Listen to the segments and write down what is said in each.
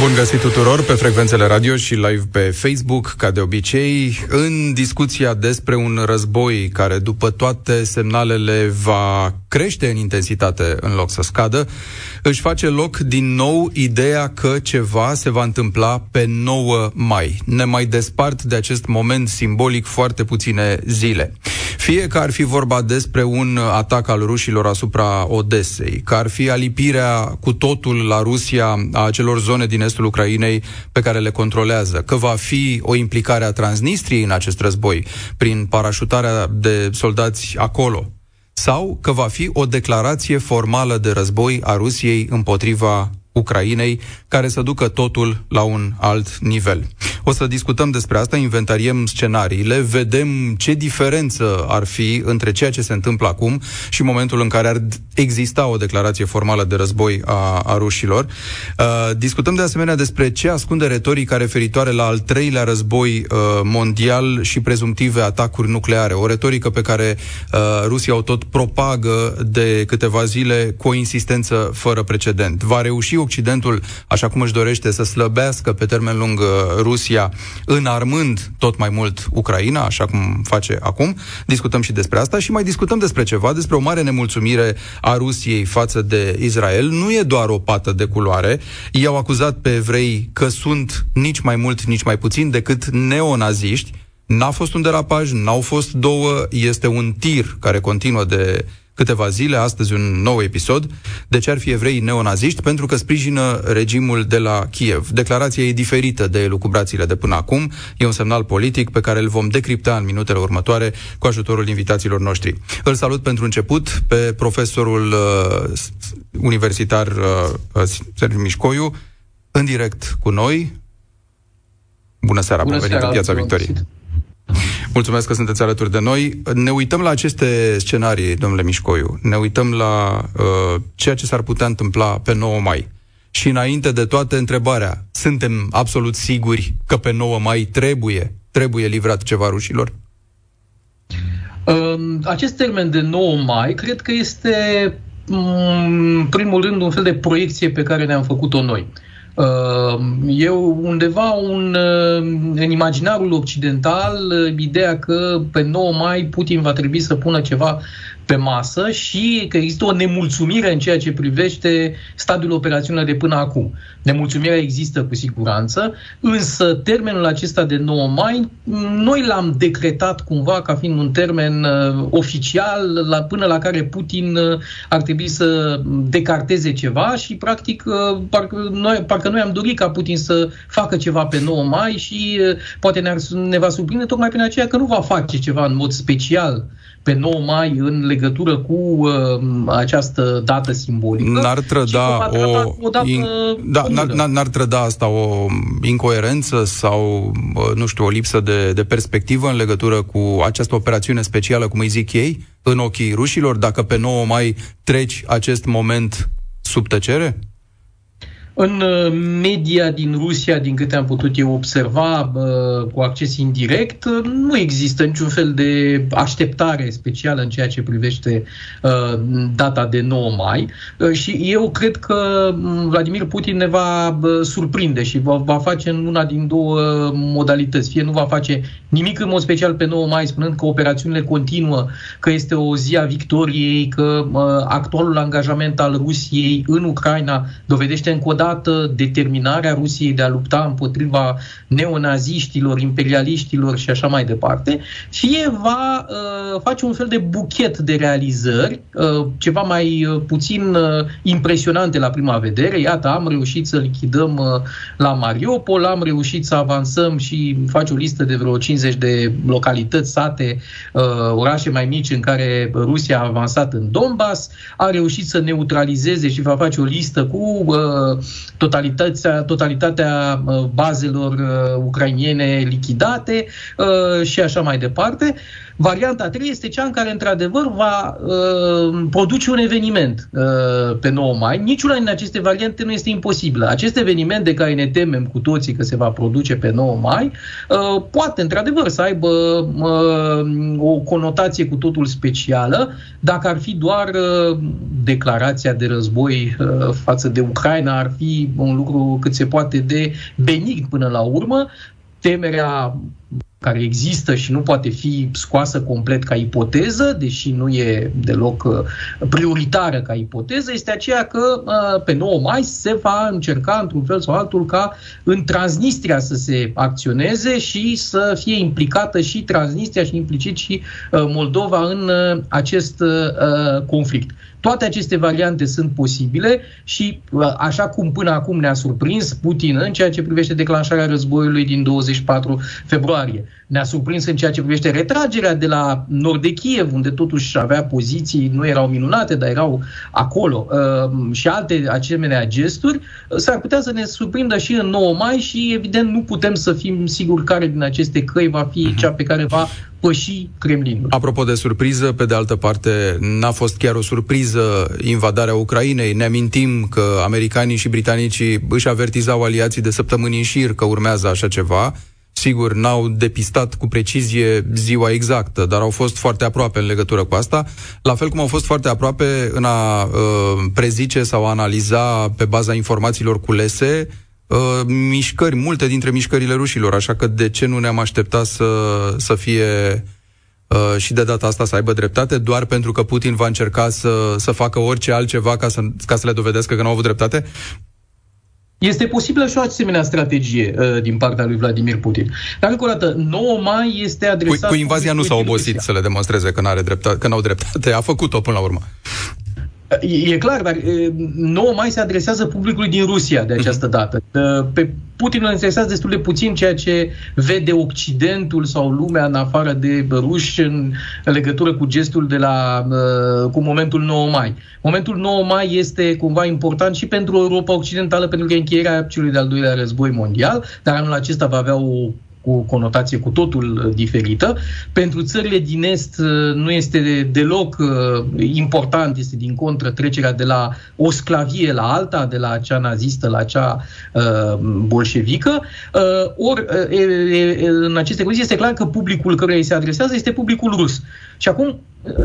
Bun găsit tuturor pe frecvențele radio și live pe Facebook, ca de obicei, în discuția despre un război care, după toate semnalele, va crește în intensitate în loc să scadă, își face loc din nou ideea că ceva se va întâmpla pe 9 mai. Ne mai despart de acest moment simbolic foarte puține zile. Fie că ar fi vorba despre un atac al rușilor asupra Odesei, că ar fi alipirea cu totul la Rusia a acelor zone din estul Ucrainei pe care le controlează, că va fi o implicare a Transnistriei în acest război prin parașutarea de soldați acolo, sau că va fi o declarație formală de război a Rusiei împotriva Ucrainei, care să ducă totul la un alt nivel. O să discutăm despre asta, inventariem scenariile, vedem ce diferență ar fi între ceea ce se întâmplă acum și momentul în care ar exista o declarație formală de război a, a rușilor. Uh, discutăm de asemenea despre ce ascunde retorica referitoare la al treilea război uh, mondial și prezumtive atacuri nucleare. O retorică pe care uh, Rusia o tot propagă de câteva zile cu o insistență fără precedent. Va reuși Occidentul, așa cum își dorește, să slăbească pe termen lung uh, Rusia, înarmând tot mai mult Ucraina, așa cum face acum. Discutăm și despre asta și mai discutăm despre ceva, despre o mare nemulțumire a Rusiei față de Israel. Nu e doar o pată de culoare. Ei au acuzat pe evrei că sunt nici mai mult, nici mai puțin decât neonaziști. N-a fost un derapaj, n-au fost două, este un tir care continuă de câteva zile, astăzi un nou episod, de ce ar fi evrei neonaziști, pentru că sprijină regimul de la Kiev. Declarația e diferită de elucubrațiile de până acum, e un semnal politic pe care îl vom decripta în minutele următoare cu ajutorul invitațiilor noștri. Îl salut pentru început pe profesorul uh, universitar uh, Sergiu Mișcoiu, în direct cu noi. Bună seara, Bună bun venit în Piața Victoriei. Mulțumesc că sunteți alături de noi. Ne uităm la aceste scenarii, domnule Mișcoiu. Ne uităm la uh, ceea ce s-ar putea întâmpla pe 9 mai. Și înainte de toate, întrebarea, suntem absolut siguri că pe 9 mai trebuie, trebuie livrat ceva rușilor? Um, acest termen de 9 mai cred că este, mm, în primul rând, un fel de proiecție pe care ne-am făcut-o noi. Ehm, e undeva un, ehm, în imaginarul occidental ideea că pe 9 mai Putin va trebui să pună ceva pe masă și că există o nemulțumire în ceea ce privește stadiul operațiunilor de până acum. Nemulțumirea există cu siguranță, însă termenul acesta de 9 mai, noi l-am decretat cumva ca fiind un termen uh, oficial la, până la care Putin uh, ar trebui să decarteze ceva și practic uh, parcă noi, parcă noi am dorit ca Putin să facă ceva pe 9 mai și uh, poate ne, ne va surprinde tocmai prin aceea că nu va face ceva în mod special pe 9 mai în legătură cu uh, această dată simbolică. N-ar trăda o, o dată in, da, n-ar, n-ar trăda asta o incoerență sau, uh, nu știu, o lipsă de, de perspectivă în legătură cu această operațiune specială, cum îi zic ei, în ochii rușilor, dacă pe 9 mai treci acest moment sub tăcere? În uh, media din Rusia, din câte am putut eu observa cu acces indirect, nu există niciun fel de așteptare specială în ceea ce privește uh, data de 9 mai uh, și eu cred că mm, Vladimir Putin ne va surprinde și va, va face în una din două modalități. Fie nu va face nimic în mod special pe 9 mai, spunând că operațiunile continuă, că este o zi a victoriei, că actualul angajament al Rusiei în Ucraina dovedește încă o dată determinarea Rusiei de a lupta împotriva neonaziștilor, imperialiștilor și așa mai departe, fie va uh, face un fel de buchet de realizări, uh, ceva mai uh, puțin uh, impresionante la prima vedere. Iată, am reușit să lichidăm uh, la Mariupol, am reușit să avansăm și face o listă de vreo 50 de localități, sate, uh, orașe mai mici în care Rusia a avansat în Donbass, a reușit să neutralizeze și va face o listă cu uh, totalitatea, totalitatea bazelor ucrainiene lichidate și așa mai departe. Varianta 3 este cea în care, într-adevăr, va uh, produce un eveniment uh, pe 9 mai. Niciuna din aceste variante nu este imposibilă. Acest eveniment de care ne temem cu toții că se va produce pe 9 mai, uh, poate, într-adevăr, să aibă uh, o conotație cu totul specială, dacă ar fi doar uh, declarația de război uh, față de Ucraina, ar fi un lucru cât se poate de benign până la urmă, temerea care există și nu poate fi scoasă complet ca ipoteză, deși nu e deloc uh, prioritară ca ipoteză, este aceea că uh, pe 9 mai se va încerca într-un fel sau altul ca în Transnistria să se acționeze și să fie implicată și Transnistria și implicit și uh, Moldova în acest conflict. Toate aceste variante sunt posibile și așa cum până acum ne-a surprins Putin în ceea ce privește declanșarea războiului din 24 februarie, ne-a surprins în ceea ce privește retragerea de la nord de Kiev, unde totuși avea poziții, nu erau minunate, dar erau acolo, uh, și alte asemenea gesturi, s-ar putea să ne surprindă și în 9 mai și evident nu putem să fim siguri care din aceste căi va fi mhm. cea pe care va păși Kremlinul. Apropo de surpriză, pe de altă parte, n-a fost chiar o surpriză invadarea Ucrainei. Ne amintim că americanii și britanicii își avertizau aliații de săptămâni în șir că urmează așa ceva. Sigur, n-au depistat cu precizie ziua exactă, dar au fost foarte aproape în legătură cu asta, la fel cum au fost foarte aproape în a uh, prezice sau a analiza pe baza informațiilor culese uh, mișcări, multe dintre mișcările rușilor, așa că de ce nu ne-am așteptat să, să fie uh, și de data asta să aibă dreptate, doar pentru că Putin va încerca să, să facă orice altceva ca să, ca să le dovedească că nu au avut dreptate? Este posibilă și o asemenea strategie uh, din partea lui Vladimir Putin. Dar, încă o dată, 9 mai este adresat... Cu, cu invazia nu s-a obosit să le demonstreze că, n-are dreptate, că n-au dreptate. A făcut-o până la urmă. E clar, dar 9 mai se adresează publicului din Rusia de această mhm. dată. Pe Putin îl interesează destul de puțin ceea ce vede Occidentul sau lumea în afară de ruși în legătură cu gestul de la cu momentul 9 mai. Momentul 9 mai este cumva important și pentru Europa Occidentală, pentru că e încheierea celui de-al doilea război mondial, dar anul acesta va avea o cu conotație cu totul uh, diferită. Pentru țările din Est uh, nu este deloc uh, important, este din contră trecerea de la o sclavie la alta, de la cea nazistă la cea bolșevică. Ori, în aceste condiții este clar că publicul căruia îi se adresează este publicul rus. Și acum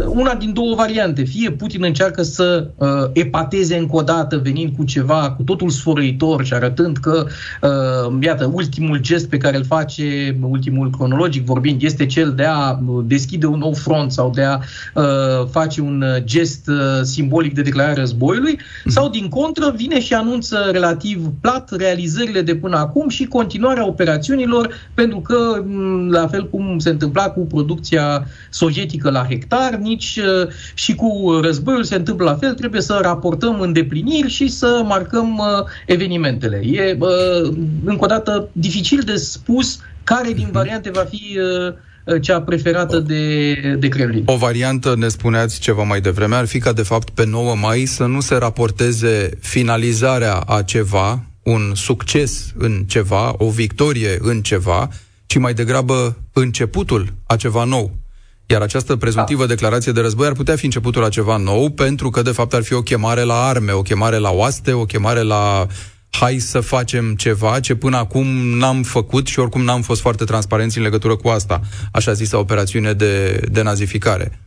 una din două variante. Fie Putin încearcă să uh, epateze încă o dată venind cu ceva cu totul sfărăitor și arătând că, uh, iată, ultimul gest pe care îl face, ultimul cronologic vorbind, este cel de a deschide un nou front sau de a uh, face un gest uh, simbolic de declarare războiului, mm. sau din contră vine și anunță relativ plat realizările de până acum și continuarea operațiunilor, pentru că, la fel cum se întâmpla cu producția sovietică la hectar, dar nici uh, și cu războiul se întâmplă la fel, trebuie să raportăm îndepliniri și să marcăm uh, evenimentele. E, uh, încă o dată, dificil de spus care din variante va fi cea preferată de, de Kremlin. O variantă, ne spuneați ceva mai devreme, ar fi ca de fapt pe 9 mai să nu se raporteze finalizarea a ceva, un succes în ceva, o victorie în ceva, ci mai degrabă începutul a ceva nou. Iar această prezumtivă da. declarație de război ar putea fi începutul la ceva nou, pentru că, de fapt, ar fi o chemare la arme, o chemare la oaste, o chemare la hai să facem ceva ce până acum n-am făcut și oricum n-am fost foarte transparenți în legătură cu asta, așa zisă operațiune de, de nazificare.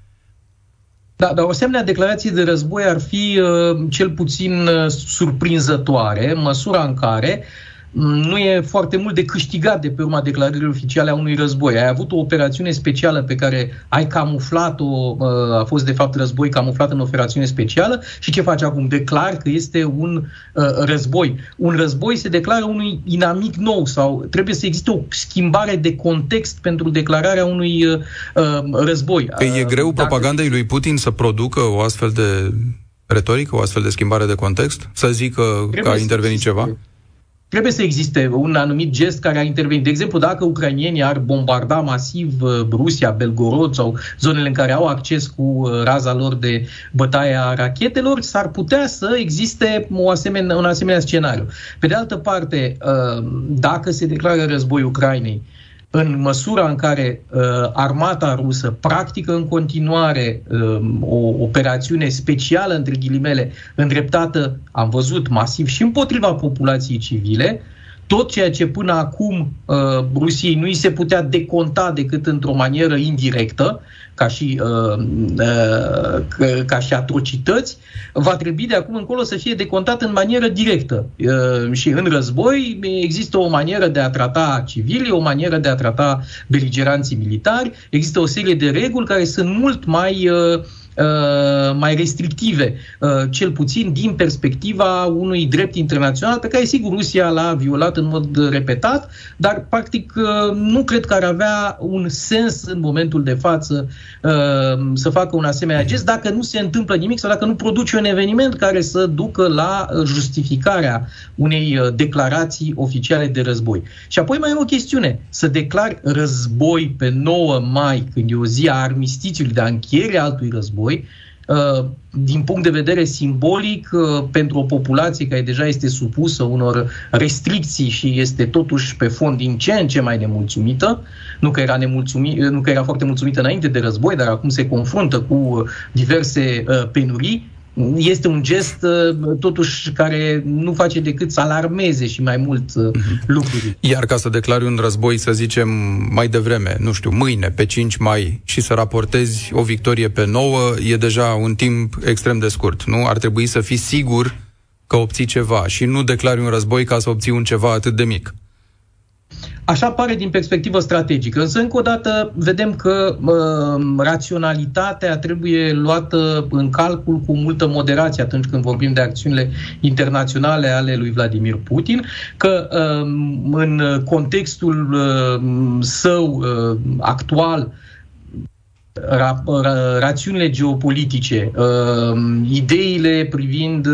Da, dar o asemenea declarație de război ar fi uh, cel puțin uh, surprinzătoare, în măsura în care uh, nu e foarte mult de câștigat de pe urma declarării oficiale a unui război. Ai avut o operațiune specială pe care ai camuflat-o, uh, a fost de fapt război camuflat în operațiune specială și ce faci acum? Declar că este un uh, război. Un război se declară unui inamic nou sau trebuie să existe o schimbare de context pentru declararea unui uh, război. Păi e greu Dacă... propagandei lui Putin să producă o astfel de retorică, o astfel de schimbare de context? Să zică că a intervenit ceva? Trebuie să existe un anumit gest care ar interveni. De exemplu, dacă ucrainienii ar bombarda masiv uh, Rusia, Belgorod sau zonele în care au acces cu uh, raza lor de bătaie a rachetelor, s-ar putea să existe o asemenea, un asemenea scenariu. Pe de altă parte, uh, dacă se declară război Ucrainei, în măsura în care uh, armata rusă practică în continuare uh, o operațiune specială, între ghilimele, îndreptată, am văzut, masiv și împotriva populației civile, tot ceea ce până acum uh, Rusiei nu îi se putea deconta decât într-o manieră indirectă, ca și, uh, uh, ca și atrocități, va trebui de acum încolo să fie decontat în manieră directă. Uh, și în război există o manieră de a trata civili, o manieră de a trata beligeranții militari, există o serie de reguli care sunt mult mai uh, Uh, mai restrictive, uh, cel puțin din perspectiva unui drept internațional pe care, sigur, Rusia l-a violat în mod repetat, dar, practic, uh, nu cred că ar avea un sens în momentul de față să facă un asemenea gest dacă nu se întâmplă nimic sau dacă nu produce un eveniment care să ducă la justificarea unei declarații oficiale de război. Și apoi mai e o chestiune. Să declari război pe 9 mai, când e o zi a armistițiului, de a încheiere altui război, război, uh, din punct de vedere simbolic, uh, pentru o populație care deja este supusă unor restricții și este totuși pe fond din ce în ce mai nemulțumită, nu că era, nemulțumit, nu că era foarte mulțumită înainte de război, dar acum se confruntă cu diverse uh, penurii, este un gest uh, totuși care nu face decât să alarmeze și mai mult uh-huh. lucruri. Iar ca să declari un război, să zicem, mai devreme, nu știu, mâine, pe 5 mai, și să raportezi o victorie pe 9, e deja un timp extrem de scurt, nu? Ar trebui să fii sigur că obții ceva și nu declari un război ca să obții un ceva atât de mic. Așa pare din perspectivă strategică, însă încă o dată vedem că uh, raționalitatea trebuie luată în calcul cu multă moderație atunci când vorbim de acțiunile internaționale ale lui Vladimir Putin, că uh, în contextul uh, său uh, actual ra, ra, rațiunile geopolitice, uh, ideile privind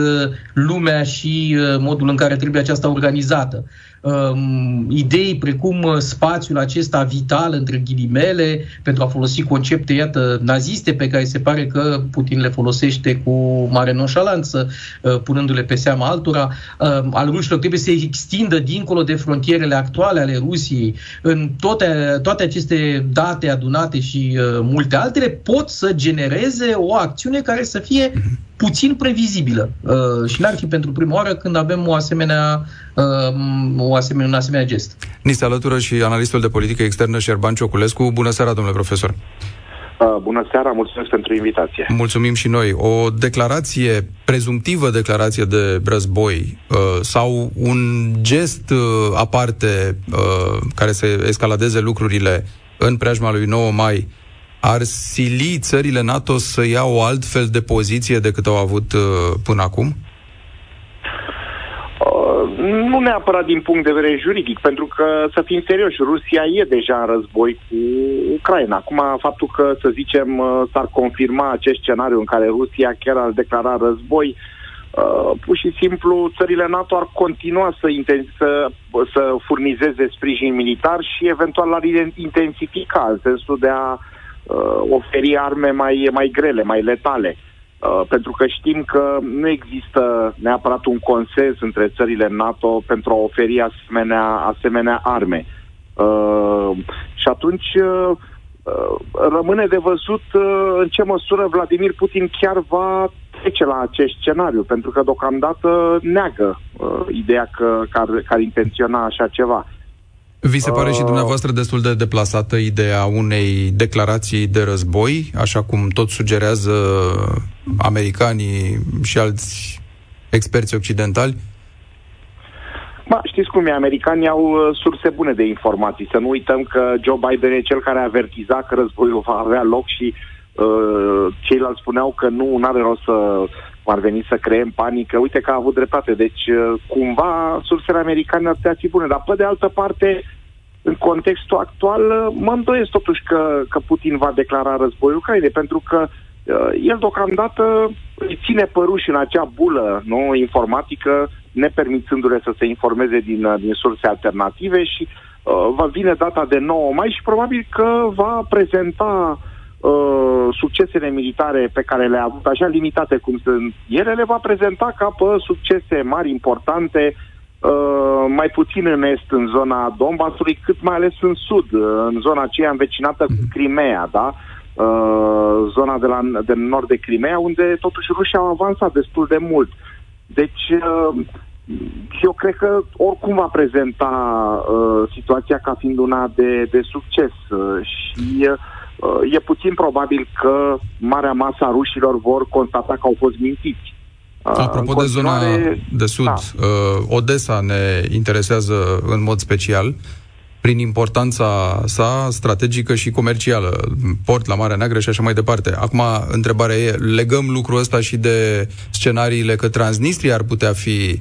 lumea și uh, modul în care trebuie aceasta organizată, um, idei precum uh, spațiul acesta vital, între ghilimele, pentru a folosi concepte, iată, naziste, pe care se pare că Putin le folosește cu mare nonșalanță, uh, punându-le pe seama altora, uh, al rușilor trebuie să se extindă dincolo de frontierele actuale ale Rusiei. În toate, toate aceste date adunate și uh, multe altele pot să genereze o acțiune care să fie puțin previzibilă. Uh, și n-ar fi pentru prima oară când avem o asemenea, uh, o asemenea, un asemenea gest. Ni se alătură și analistul de politică externă Șerban Cioculescu. Bună seara, domnule profesor! Uh, bună seara, mulțumesc pentru invitație. Mulțumim și noi. O declarație, prezumtivă declarație de război uh, sau un gest uh, aparte uh, care să escaladeze lucrurile în preajma lui 9 mai ar sili țările NATO să ia o altfel de poziție decât au avut uh, până acum? Uh, nu neapărat din punct de vedere juridic, pentru că, să fim serioși, Rusia e deja în război cu Ucraina. Acum, faptul că, să zicem, uh, s-ar confirma acest scenariu în care Rusia chiar ar declara război, Uh, pur și simplu țările NATO ar continua să, inten- să, să furnizeze sprijin militar și eventual ar intensifica în sensul de a uh, oferi arme mai, mai grele, mai letale. Uh, pentru că știm că nu există neapărat un consens între țările NATO pentru a oferi asemenea, asemenea arme. Uh, și atunci uh, uh, rămâne de văzut uh, în ce măsură Vladimir Putin chiar va trece la acest scenariu, pentru că deocamdată neagă uh, ideea că, că, ar, că ar intenționa așa ceva. Vi se pare uh... și dumneavoastră destul de deplasată ideea unei declarații de război, așa cum tot sugerează americanii și alți experți occidentali? Ba, știți cum e, americanii au uh, surse bune de informații. Să nu uităm că Joe Biden e cel care a avertizat că războiul va avea loc și uh, ceilalți spuneau că nu are rost să ar veni să creăm panică. Uite că a avut dreptate. Deci, uh, cumva, sursele americane ar putea fi bune. Dar, pe de altă parte, în contextul actual, mă îndoiesc totuși că, că Putin va declara războiul Ucrainei, pentru că uh, el deocamdată îi ține păruși în acea bulă nu, informatică nepermițându-le să se informeze din, din surse alternative și uh, va vine data de 9 mai și probabil că va prezenta uh, succesele militare pe care le-a avut, așa limitate cum sunt. Ele, le va prezenta ca pe succese mari, importante, uh, mai puțin în est, în zona Donbassului, cât mai ales în sud, uh, în zona aceea învecinată cu mhm. Crimea, da? Uh, zona de, la, de nord de Crimea, unde totuși rușii au avansat destul de mult. Deci, uh, eu cred că oricum va prezenta uh, situația ca fiind una de, de succes uh, și uh, e puțin probabil că marea masă a rușilor vor constata că au fost mințiți. Uh, Apropo de zona de sud, da. uh, Odessa ne interesează în mod special prin importanța sa strategică și comercială, port la Marea Neagră și așa mai departe. Acum, întrebarea e, legăm lucrul ăsta și de scenariile că Transnistria ar putea fi uh,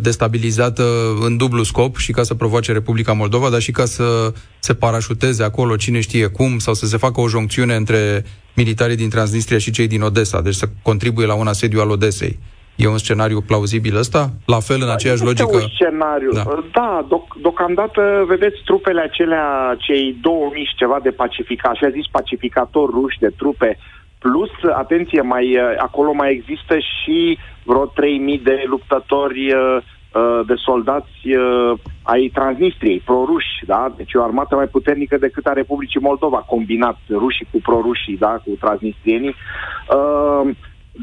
destabilizată în dublu scop și ca să provoace Republica Moldova, dar și ca să se parașuteze acolo cine știe cum sau să se facă o joncțiune între militarii din Transnistria și cei din Odessa, deci să contribuie la un asediu al Odesei. E un scenariu plauzibil ăsta? La fel, în da, aceeași este logică? un scenariu. Da, da doc- deocamdată, vedeți, trupele acelea, cei 2000 și ceva de pacifica, așa zis pacificatori ruși de trupe, plus, atenție, mai acolo mai există și vreo 3000 de luptători uh, uh, de soldați uh, ai Transnistriei, proruși, da? Deci o armată mai puternică decât a Republicii Moldova, combinat rușii cu prorușii, da? Cu transnistrienii. Uh,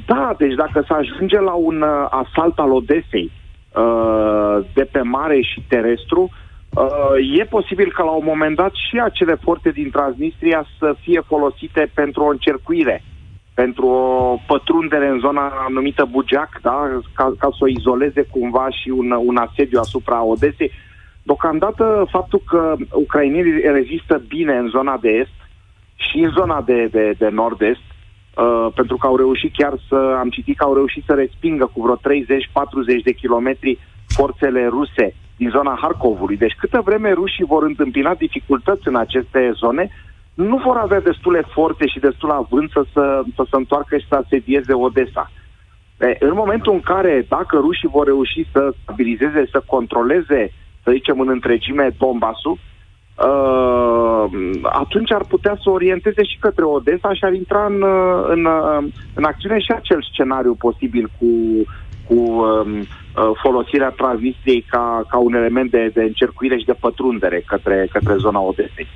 da, deci dacă se ajunge la un uh, asalt al Odesei uh, de pe mare și terestru, uh, e posibil că la un moment dat și acele forțe din Transnistria să fie folosite pentru o încercuire, pentru o pătrundere în zona numită Bugeac, da? ca, ca să o izoleze cumva și un, un asediu asupra Odesei. Deocamdată faptul că ucrainenii rezistă bine în zona de est și în zona de, de, de nord-est, Uh, pentru că au reușit chiar să, am citit că au reușit să respingă cu vreo 30-40 de kilometri forțele ruse din zona Harkovului. Deci câtă vreme rușii vor întâmpina dificultăți în aceste zone, nu vor avea destule forțe și destul avânt să, să, să se întoarcă și să asedieze Odessa. E, în momentul în care, dacă rușii vor reuși să stabilizeze, să controleze, să zicem, în întregime Donbassul, uh, atunci ar putea să orienteze și către Odessa și ar intra în, în, în acțiune și acel scenariu posibil cu, cu um, uh, folosirea Transnistriei ca, ca un element de, de încercuire și de pătrundere către, către zona Odesei.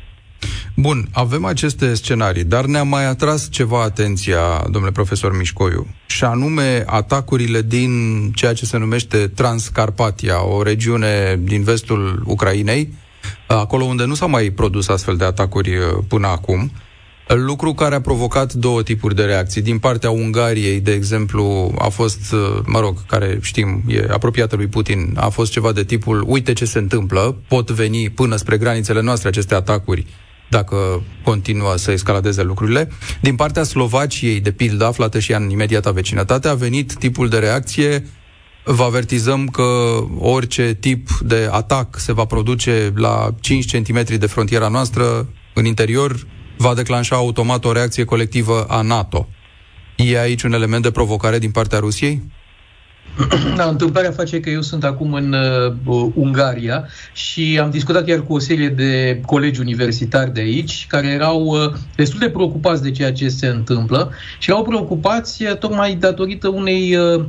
Bun, avem aceste scenarii, dar ne-a mai atras ceva atenția, domnule profesor Mișcoiu, și anume atacurile din ceea ce se numește Transcarpatia, o regiune din vestul Ucrainei, acolo unde nu s-au mai produs astfel de atacuri uh, până acum, lucru care a provocat două tipuri de reacții. Din partea Ungariei, de exemplu, a fost, uh, mă rog, care știm, e apropiată lui Putin, a fost ceva de tipul, uite ce se întâmplă, pot veni până spre granițele noastre aceste atacuri dacă continuă să escaladeze lucrurile. Din partea Slovaciei, de pildă, aflată și ea în imediata vecinătate, a venit tipul de reacție Vă avertizăm că orice tip de atac se va produce la 5 cm de frontiera noastră în interior, va declanșa automat o reacție colectivă a NATO. E aici un element de provocare din partea Rusiei? Da, întâmplarea face că eu sunt acum în uh, Ungaria și am discutat chiar cu o serie de colegi universitari de aici care erau uh, destul de preocupați de ceea ce se întâmplă și erau preocupați uh, tocmai datorită unei uh,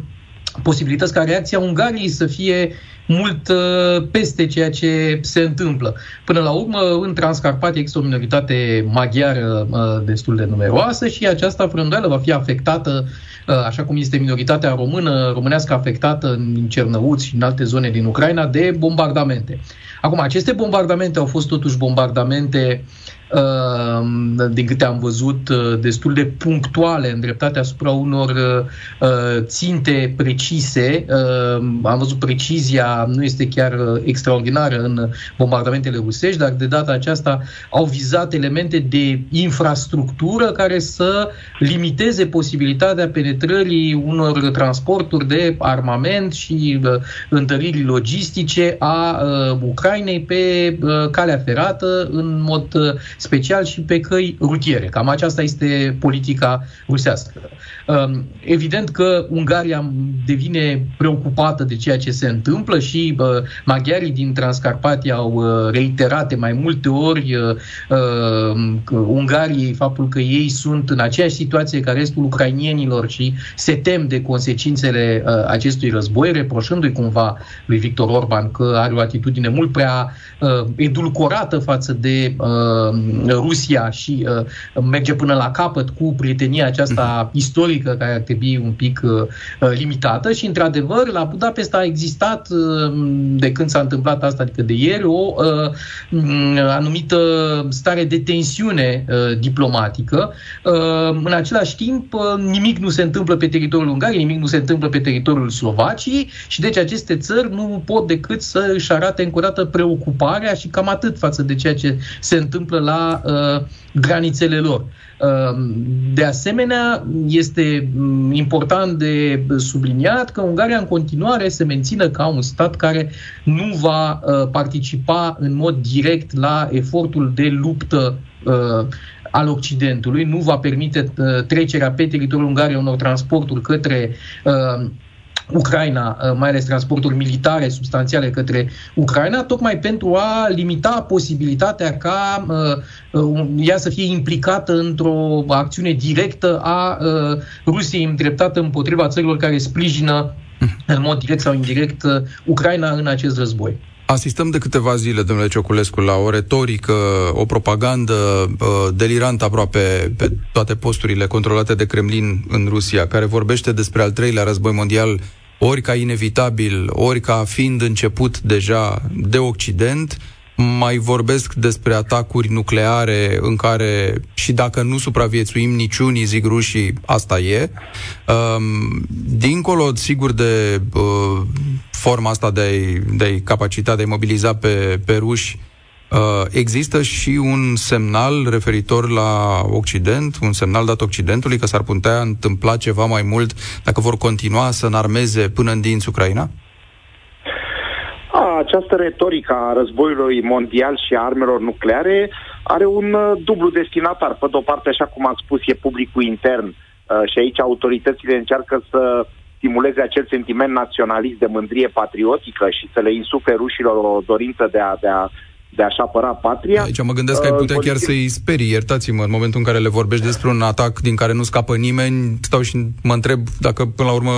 posibilități ca reacția Ungariei să fie mult uh, peste ceea ce se întâmplă. Până la urmă, în Transcarpatia există o minoritate maghiară uh, destul de numeroasă și această frândoială va fi afectată, uh, așa cum este minoritatea română, românească afectată în Cernăuți și în alte zone din Ucraina, de bombardamente. Acum, aceste bombardamente au fost totuși bombardamente Ehm, din câte am văzut, uh, destul de punctuale, îndreptate asupra unor uh, ținte precise. Ehm, am văzut precizia nu este chiar uh, extraordinară în bombardamentele rusești, dar de data aceasta au vizat elemente de infrastructură care să limiteze posibilitatea penetrării unor transporturi de armament și întăriri logistice a Ucrainei pe calea ferată în mod special și pe căi rutiere. Cam aceasta este politica rusească. Um, evident că Ungaria devine preocupată de ceea ce se întâmplă și maghiarii din Transcarpatia au reiterate mai multe ori Ungariei faptul că ei sunt în aceeași situație ca restul ucrainienilor și se tem de consecințele acestui război, reproșându-i cumva lui Victor Orban că are o atitudine mult prea uh, edulcorată față de uh, Rusia și uh, merge până la capăt cu prietenia aceasta mhm. istorică care ar trebui un pic uh, uh, limitată și într-adevăr la Budapesta a existat uh, de când s-a întâmplat asta, adică de ieri, o uh, anumită stare de tensiune uh, diplomatică. Uh, în același timp, uh, nimic nu se întâmplă pe teritoriul Ungariei, nimic nu se întâmplă pe teritoriul Slovaciei și deci aceste țări nu pot decât să își arate încă o dată preocuparea și cam atât față de ceea ce se întâmplă la uh, granițele lor. Uh, de asemenea, este mm, important de subliniat că Ungaria în continuare se mențină ca un stat care nu va uh, participa în mod direct la efortul de luptă uh, al Occidentului, nu va permite uh, trecerea pe teritoriul Ungariei unor transporturi către uh, Ucraina, uh, mai ales transporturi militare substanțiale către Ucraina, tocmai pentru a limita posibilitatea ca uh, uh, ea să fie implicată într-o acțiune directă a uh, Rusiei îndreptată împotriva țărilor care sprijină în mod direct sau indirect uh, Ucraina în acest război. Asistăm de câteva zile, domnule Cioculescu, la o retorică, o propagandă uh, delirantă aproape pe toate posturile controlate de Kremlin în Rusia, care vorbește despre al treilea război mondial ori ca inevitabil, ori ca fiind început deja de Occident, mai vorbesc despre atacuri nucleare în care și dacă nu supraviețuim niciunii, zic rușii, asta e. Um, dincolo, sigur, de uh, forma asta de, de capacitate de a mobiliza pe, pe ruși, Uh, există și un semnal referitor la Occident, un semnal dat Occidentului că s-ar putea întâmpla ceva mai mult dacă vor continua să înarmeze până în dinți Ucraina? A, această retorică a războiului mondial și a armelor nucleare are un uh, dublu destinatar. Pe de-o parte, așa cum am spus, e publicul intern uh, și aici autoritățile încearcă să stimuleze acel sentiment naționalist de mândrie patriotică și să le insufle rușilor o dorință de a, de a de a-și apăra patria. Aici mă gândesc că ai putea uh, chiar să-i sperii, iertați-mă, în momentul în care le vorbești despre un atac din care nu scapă nimeni, stau și mă întreb dacă până la urmă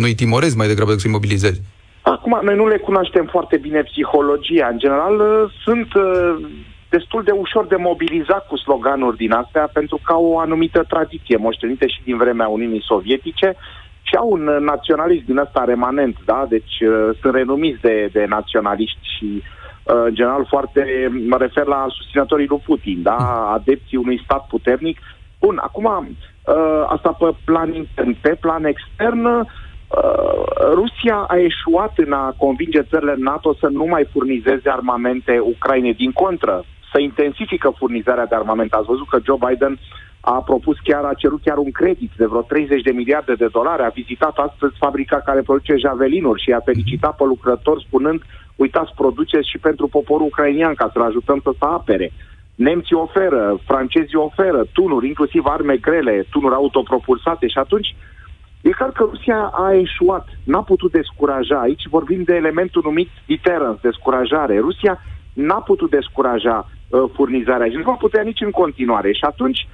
nu-i timorezi mai degrabă decât să-i mobilizezi. Acum, noi nu le cunoaștem foarte bine psihologia. În general, uh, sunt uh, destul de ușor de mobilizat cu sloganuri din astea, pentru că au o anumită tradiție moștenită și din vremea Uniunii Sovietice și au un naționalism din ăsta remanent, da? Deci uh, sunt renumiți de, de naționaliști și uh, Uh, în general foarte, mă refer la susținătorii lui Putin, da? adepții unui stat puternic. Bun, acum, uh, asta pe plan intern. Pe plan extern, uh, Rusia a eșuat în a convinge țările NATO să nu mai furnizeze armamente Ucrainei. Din contră, să intensifică furnizarea de armament. Ați văzut că Joe Biden a propus chiar, a cerut chiar un credit de vreo 30 de miliarde de dolari, a vizitat astăzi fabrica care produce javelinuri și a felicitat pe lucrători spunând uitați, produceți și pentru poporul ucrainian ca să-l ajutăm să se apere. Nemții oferă, francezii oferă tunuri, inclusiv arme grele, tunuri autopropulsate și atunci e clar că Rusia a eșuat, n-a putut descuraja. Aici vorbim de elementul numit deterrence, descurajare. Rusia n-a putut descuraja uh, furnizarea și nu va putea nici în continuare. Și atunci,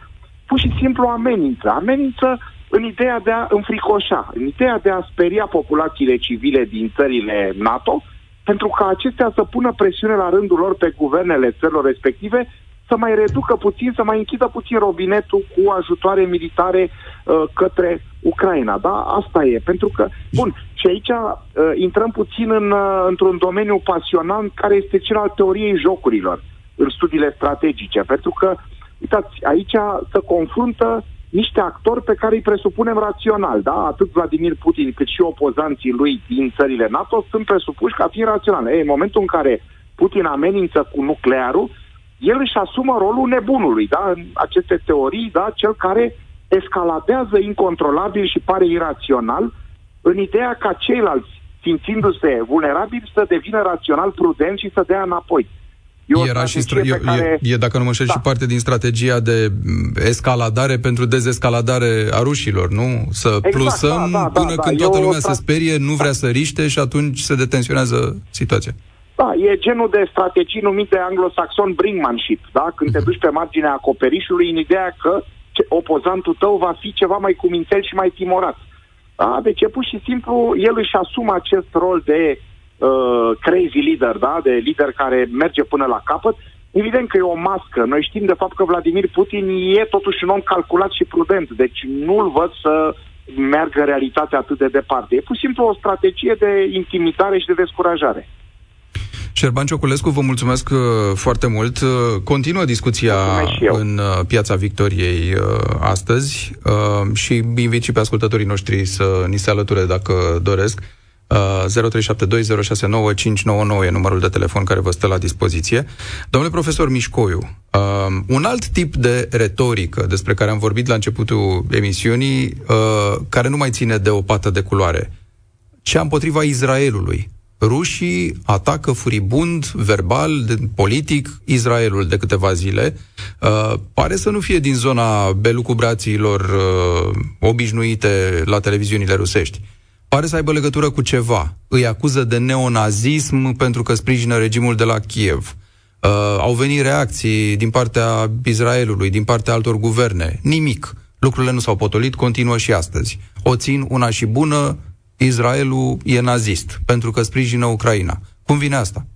pur și simplu amenință. Amenință în ideea de a înfricoșa, în ideea de a speria populațiile civile din țările NATO, pentru ca acestea să pună presiune la rândul lor pe guvernele țărilor respective să mai reducă puțin, să mai închidă puțin robinetul cu ajutoare militare uh, către Ucraina. Da? Asta e. Pentru că, bun, și aici uh, intrăm puțin în, uh, într-un domeniu pasionant care este cel al teoriei jocurilor în studiile strategice. Pentru că, uitați, aici se confruntă niște actori pe care îi presupunem rațional, da? Atât Vladimir Putin cât și opozanții lui din țările NATO sunt presupuși ca fiind raționale. Ei, în momentul în care Putin amenință cu nuclearul, el își asumă rolul nebunului, da? În aceste teorii, da? Cel care escaladează incontrolabil și pare irațional în ideea ca ceilalți, simțindu-se vulnerabili, să devină rațional prudent și să dea înapoi. E Era și stra- e, care... e, e, dacă nu mă știu, da. și parte din strategia de escaladare pentru dezescaladare a rușilor, nu? Să exact, plusăm da, da, da, până da, când da, toată lumea stra... se sperie, nu vrea să riște și atunci se detensionează situația. Da, e genul de strategii numite anglosaxon brinkmanship, da? Când te mhm. duci pe marginea acoperișului în ideea că opozantul tău va fi ceva mai cumințel și mai timorat. Da? Deci e pur și simplu, el își asumă acest rol de uh, crazy leader, da? de lider care merge până la capăt. Evident că e o mască. Noi știm de fapt că Vladimir Putin e totuși un om calculat și prudent, deci nu-l văd să meargă realitatea atât de departe. E pur și simplu o strategie de intimidare și de descurajare. Șerban Cioculescu, vă mulțumesc uh, foarte mult. Uh, continuă discuția în uh, Piața Victoriei astăzi și invit și pe ascultătorii noștri să ni se alăture dacă doresc. 0372069599 e numărul de telefon care vă stă la dispoziție. Domnule profesor Mișcoiu, un alt tip de retorică despre care am vorbit la începutul emisiunii, care nu mai ține de o pată de culoare, cea împotriva Israelului rușii atacă furibund, verbal, politic, Israelul de câteva zile. Uh, pare să nu fie din zona belucubrațiilor uh, obișnuite la televiziunile rusești. Pare să aibă legătură cu ceva. Îi acuză de neonazism pentru că sprijină regimul de la Kiev. Uh, au venit reacții din partea Israelului, din partea altor guverne. Nimic. Lucrurile nu s-au potolit, continuă și astăzi. O țin una și bună, Israelul e nazist pentru că sprijină Ucraina. Cum vine asta?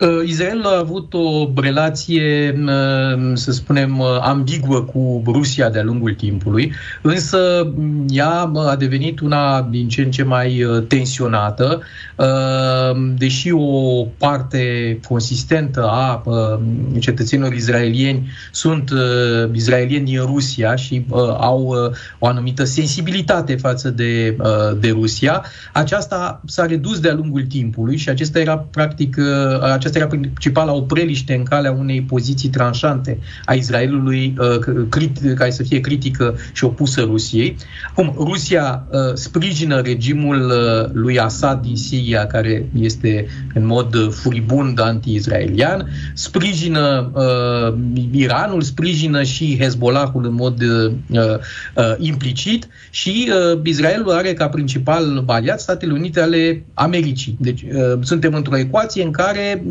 Uh, Israel a avut o relație, uh, să spunem, uh, ambiguă cu Rusia de-a lungul timpului, însă ea a devenit una din ce în ce mai tensionată, deși o parte consistentă a cetățenilor israelieni sunt israelieni din Rusia și au o anumită sensibilitate față de, de Rusia, aceasta s-a redus de-a lungul timpului și acesta era practic aceasta aceasta era principala opreliște în calea unei poziții tranșante a Israelului uh, care să fie critică și opusă Rusiei. Acum, Rusia uh, sprijină regimul uh, lui Assad din Siria, care este în mod furibund anti-israelian, sprijină uh, Iranul, sprijină și Hezbollahul în mod uh, uh, implicit și uh, Israelul are ca principal aliat Statele Unite ale Americii. Deci uh, suntem într-o ecuație în care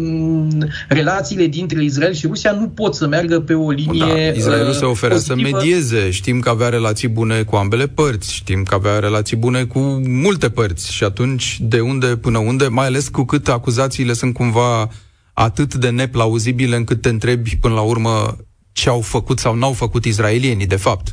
relațiile dintre Israel și Rusia nu pot să meargă pe o linie da, Israelul se oferă pozitivă. să medieze. Știm că avea relații bune cu ambele părți, știm că avea relații bune cu multe părți și atunci de unde până unde, mai ales cu cât acuzațiile sunt cumva atât de neplauzibile încât te întrebi până la urmă ce au făcut sau n-au făcut israelienii, de fapt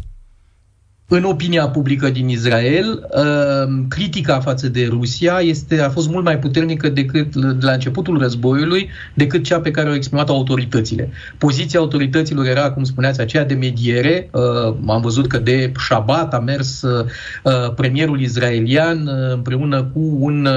în opinia publică din Israel, uh, critica față de Rusia este, a fost mult mai puternică decât de la începutul războiului, decât cea pe care au exprimat autoritățile. Poziția autorităților era, cum spuneați, aceea de mediere. Uh, am văzut că de șabat a mers uh, premierul israelian împreună cu un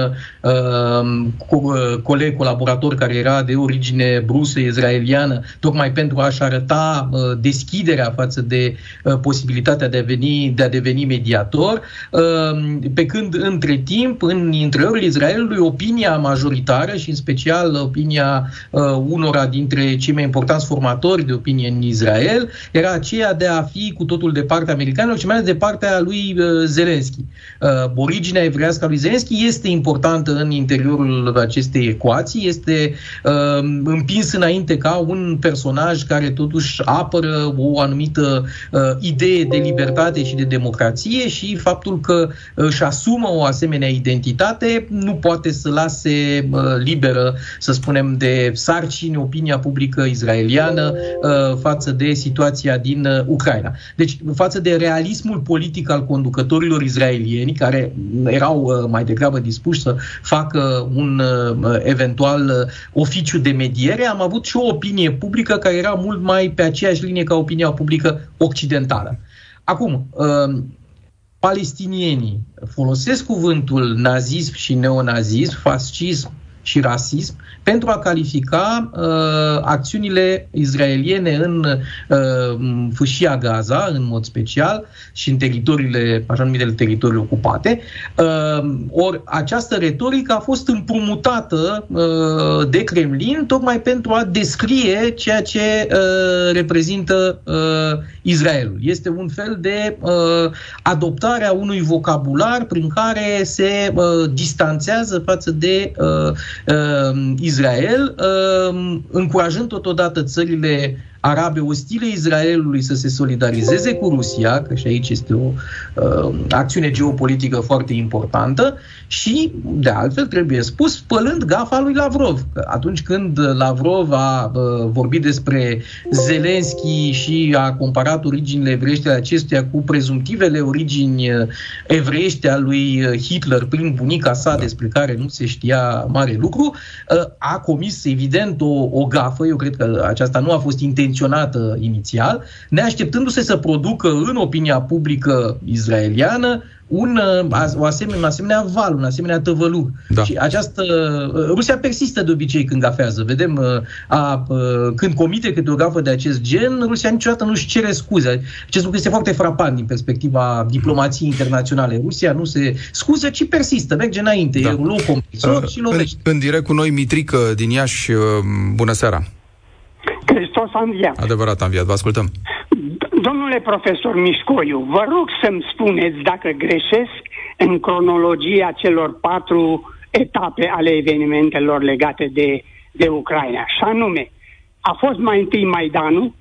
coleg colaborator care era de origine brusă israeliană, tocmai pentru a-și arăta deschiderea față de posibilitatea de a veni de a deveni mediator, um, pe când între timp, în interiorul Israelului, opinia majoritară și în special opinia uh, unora dintre cei mai importanți formatori de opinie în Israel era aceea de a fi cu totul de partea americanilor și mai ales de partea lui uh, Zelensky. Uh, originea evreiască a lui Zelensky este importantă în interiorul acestei ecuații, este um, împins înainte ca un personaj care totuși apără o anumită idee de libertate și de democrație și faptul că își asumă o asemenea identitate nu poate să lase uh, liberă, să spunem, de sarcini opinia publică izraeliană uh, față de situația din uh, Ucraina. Deci, față de realismul politic al conducătorilor izraelieni, care erau mai degrabă dispuși să facă un eventual oficiu de mediere, am avut și o opinie publică care era mult mai pe aceeași linie ca opinia publică occidentală. Acum, uh, palestinienii folosesc cuvântul nazism și neonazism, fascism și rasism pentru a califica uh, acțiunile izraeliene în uh, fâșia Gaza, în mod special, și în teritoriile, așa numitele teritorii ocupate. Uh, ori această retorică a fost împrumutată uh, de Kremlin tocmai pentru a descrie ceea ce uh, reprezintă uh, Israelul. Este un fel de uh, adoptare a unui vocabular prin care se uh, distanțează față de uh, uh, Israel, uh, încurajând totodată țările arabe ostile Israelului să se solidarizeze cu Rusia, că și aici este o uh, acțiune geopolitică foarte importantă, și, de altfel, trebuie spus, spălând gafa lui Lavrov. Că atunci când Lavrov a uh, vorbit despre Zelenski și a comparat originile evreiești ale acestuia cu prezumtivele origini uh, evreiești al lui uh, Hitler prin bunica sa, da. despre care nu se știa mare lucru, uh, a comis, evident, o, o gafă. Eu cred că aceasta nu a fost intenționată intenționată inițial, neașteptându-se să producă în opinia publică izraeliană un, o asemenea, un asemenea val, un asemenea tăvălug. Da. Și această... Rusia persistă de obicei când gafează. Vedem, a, a, când comite câte o gafă de acest gen, Rusia niciodată nu-și cere scuze. Acest lucru este foarte frapant din perspectiva diplomației internaționale. Rusia nu se scuză, ci persistă, merge înainte. Da. E un loc compresor uh, și lovește. În, în direct cu noi, Mitrică din Iași, bună seara! Hristos a înviat. Adevărat a înviat, vă ascultăm. Domnule profesor Mișcoiu, vă rog să-mi spuneți dacă greșesc în cronologia celor patru etape ale evenimentelor legate de, de Ucraina. Și anume, a fost mai întâi Maidanul,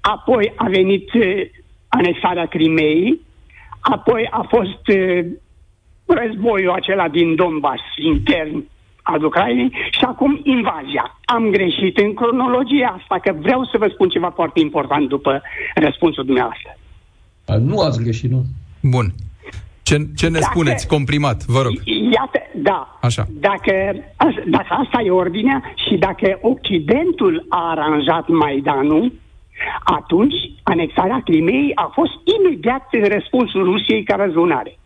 apoi a venit uh, anexarea Crimeei, apoi a fost uh, războiul acela din Donbass intern al Ucrainei și acum invazia. Am greșit în cronologia asta, că vreau să vă spun ceva foarte important după răspunsul dumneavoastră. Nu ați greșit, nu? Bun. Ce, ce ne dacă, spuneți, comprimat, vă rog? Iată, da. Așa. Dacă, dacă asta e ordinea și dacă Occidentul a aranjat Maidanul, atunci anexarea Crimeei a fost imediat răspunsul Rusiei ca răzbunare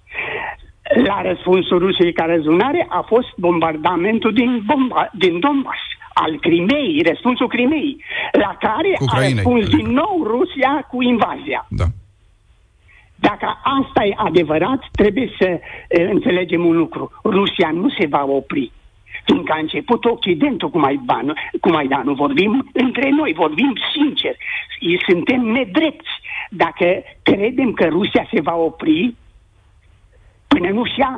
la răspunsul Rusiei ca rezonare a fost bombardamentul din, bomba, din Donbass, al Crimei, răspunsul Crimei, la care a răspuns adică. din nou Rusia cu invazia. Da. Dacă asta e adevărat, trebuie să e, înțelegem un lucru. Rusia nu se va opri. Fiindcă a început Occidentul cu Maidanul, cu Maidanul, vorbim între noi, vorbim sincer. Suntem nedrepți. Dacă credem că Rusia se va opri, până nu-și ia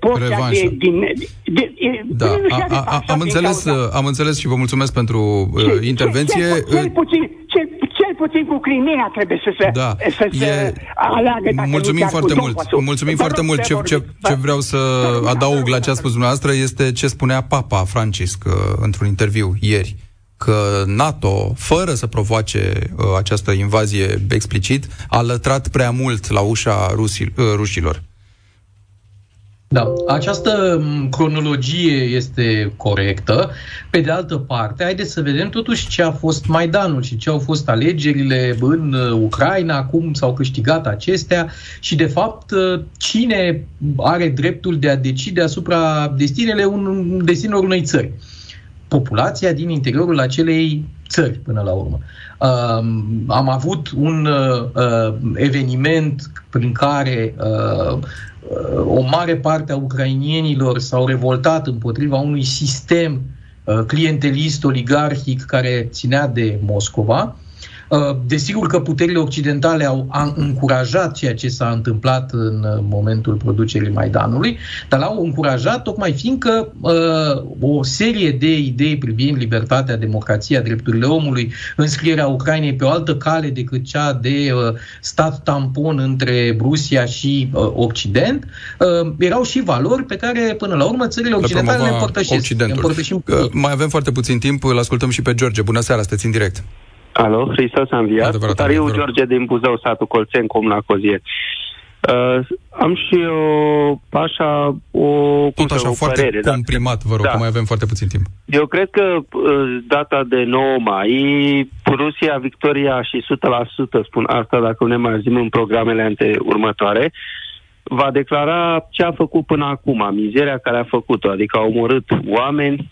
porția de, din... De, de, da, a, a, a, am, înțeles, am înțeles și vă mulțumesc pentru ce, uh, intervenție. Cel, cel, puțin, cel, cel puțin cu Crimea trebuie să se, da, să se e, aleagă. Dacă mulțumim foarte mult. Mulțumim foarte mult. Ce, ce, ce vreau să adaug la ce a spus dumneavoastră este ce spunea Papa Francisc uh, într-un interviu ieri că NATO, fără să provoace uh, această invazie explicit, a lătrat prea mult la ușa rusil, uh, rușilor. Da, această cronologie este corectă. Pe de altă parte, haideți să vedem totuși ce a fost Maidanul și ce au fost alegerile în uh, Ucraina, cum s-au câștigat acestea și, de fapt, uh, cine are dreptul de a decide asupra destinele un, destinelor unei țări. Populația din interiorul acelei țări, până la urmă. Uh, am avut un uh, eveniment prin care uh, o mare parte a ucrainienilor s-au revoltat împotriva unui sistem uh, clientelist oligarhic care ținea de Moscova. Uh, desigur că puterile occidentale au încurajat ceea ce s-a întâmplat în uh, momentul producerii Maidanului, dar l-au încurajat tocmai fiindcă uh, o serie de idei privind libertatea, democrația, drepturile omului, înscrierea Ucrainei pe o altă cale decât cea de uh, stat tampon între Rusia și uh, Occident, uh, erau și valori pe care, până la urmă, țările occidentale le împărtășesc. Occidentul. Mai avem foarte puțin timp, îl ascultăm și pe George. Bună seara, sunteți în direct. Alo, Hristos a înviat. Adevărat, Tariu adevărat. George din Buzău, satul Colțen, Comuna Cozie. Uh, am și o, așa, o, Tot așa, o foarte părere, da. comprimat, vă rog, da. că mai avem foarte puțin timp. Eu cred că uh, data de 9 mai, Rusia, victoria și 100% spun asta dacă ne mai zim în programele ante următoare, va declara ce a făcut până acum, mizeria care a făcut-o, adică a omorât oameni,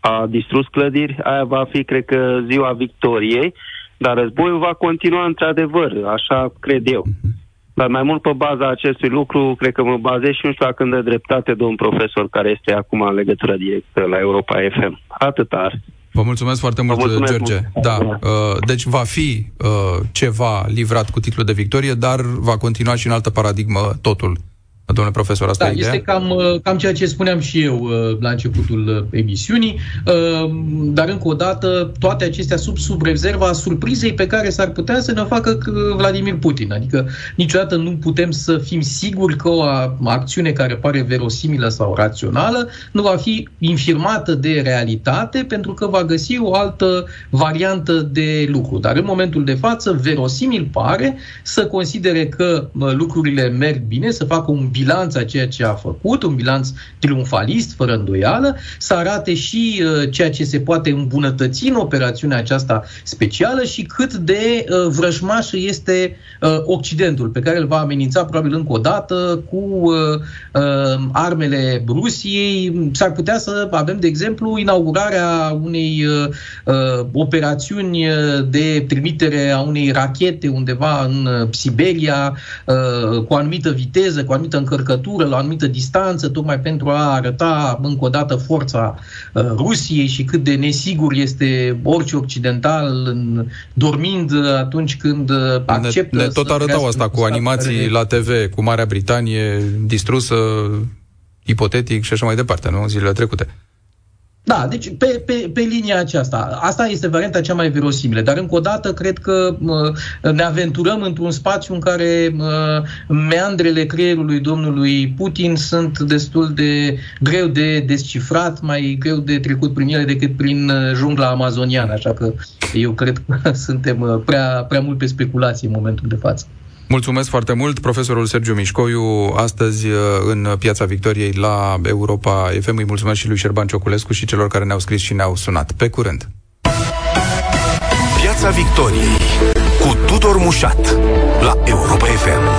a distrus clădiri, aia va fi, cred că, ziua victoriei, dar războiul va continua într-adevăr, așa cred eu. Dar mai mult pe baza acestui lucru, cred că mă bazez și nu știu dacă de dreptate domn profesor care este acum în legătură directă la Europa FM. Atât ar. Vă mulțumesc foarte mult, mulțumesc George. Mult. Da, uh, deci va fi uh, ceva livrat cu titlul de victorie, dar va continua și în altă paradigmă totul domnule profesor, asta da, e este ideea? cam, uh, cam ceea ce spuneam și eu uh, la începutul uh, emisiunii, dar încă o dată toate acestea sub, sub rezerva surprizei pe care s-ar putea să ne facă Vladimir Putin. Adică niciodată nu putem să fim siguri că o acțiune care pare verosimilă sau rațională nu va fi infirmată de realitate pentru că va găsi o altă variantă de lucru. Dar în momentul de față, verosimil pare să considere că lucrurile merg bine, să facă un bilanț a ceea ce a făcut, un bilanț triumfalist, fără îndoială, să arate și uh, ceea ce se poate îmbunătăți în operațiunea aceasta specială și cât de uh, vrăjmașă este uh, Occidentul, pe care îl va amenința probabil încă o dată cu uh, uh, armele Rusiei. S-ar putea să avem, de exemplu, inaugurarea unei uh, uh operațiuni de trimitere a unei rachete undeva în uh, Siberia, uh, cu o anumită viteză, cu o anumită încărcătură la o anumită distanță, tocmai pentru a arăta încă o dată forța uh, Rusiei și cât de nesigur este orice occidental în, dormind atunci când uh, acceptă... Ne, ne tot arătau asta cu animații care... la TV, cu Marea Britanie distrusă ipotetic și așa mai departe, nu? Zilele trecute. Da, deci pe, pe, pe linia aceasta. Asta este varianta cea mai verosimilă, dar încă o dată cred că uh, ne aventurăm într-un spațiu în care uh, meandrele creierului domnului Putin sunt destul de greu de descifrat, mai greu de trecut prin ele decât prin uh, jungla amazoniană, așa că eu cred că suntem uh, prea, prea mult pe speculații în momentul de față. Mulțumesc foarte mult, profesorul Sergiu Mișcoiu, astăzi uh, în Piața Victoriei la Europa FM. Îi mulțumesc și lui Șerban Cioculescu și celor care ne-au scris și ne-au sunat. Pe curând! Piața Victoriei cu Tudor Mușat la Europa FM.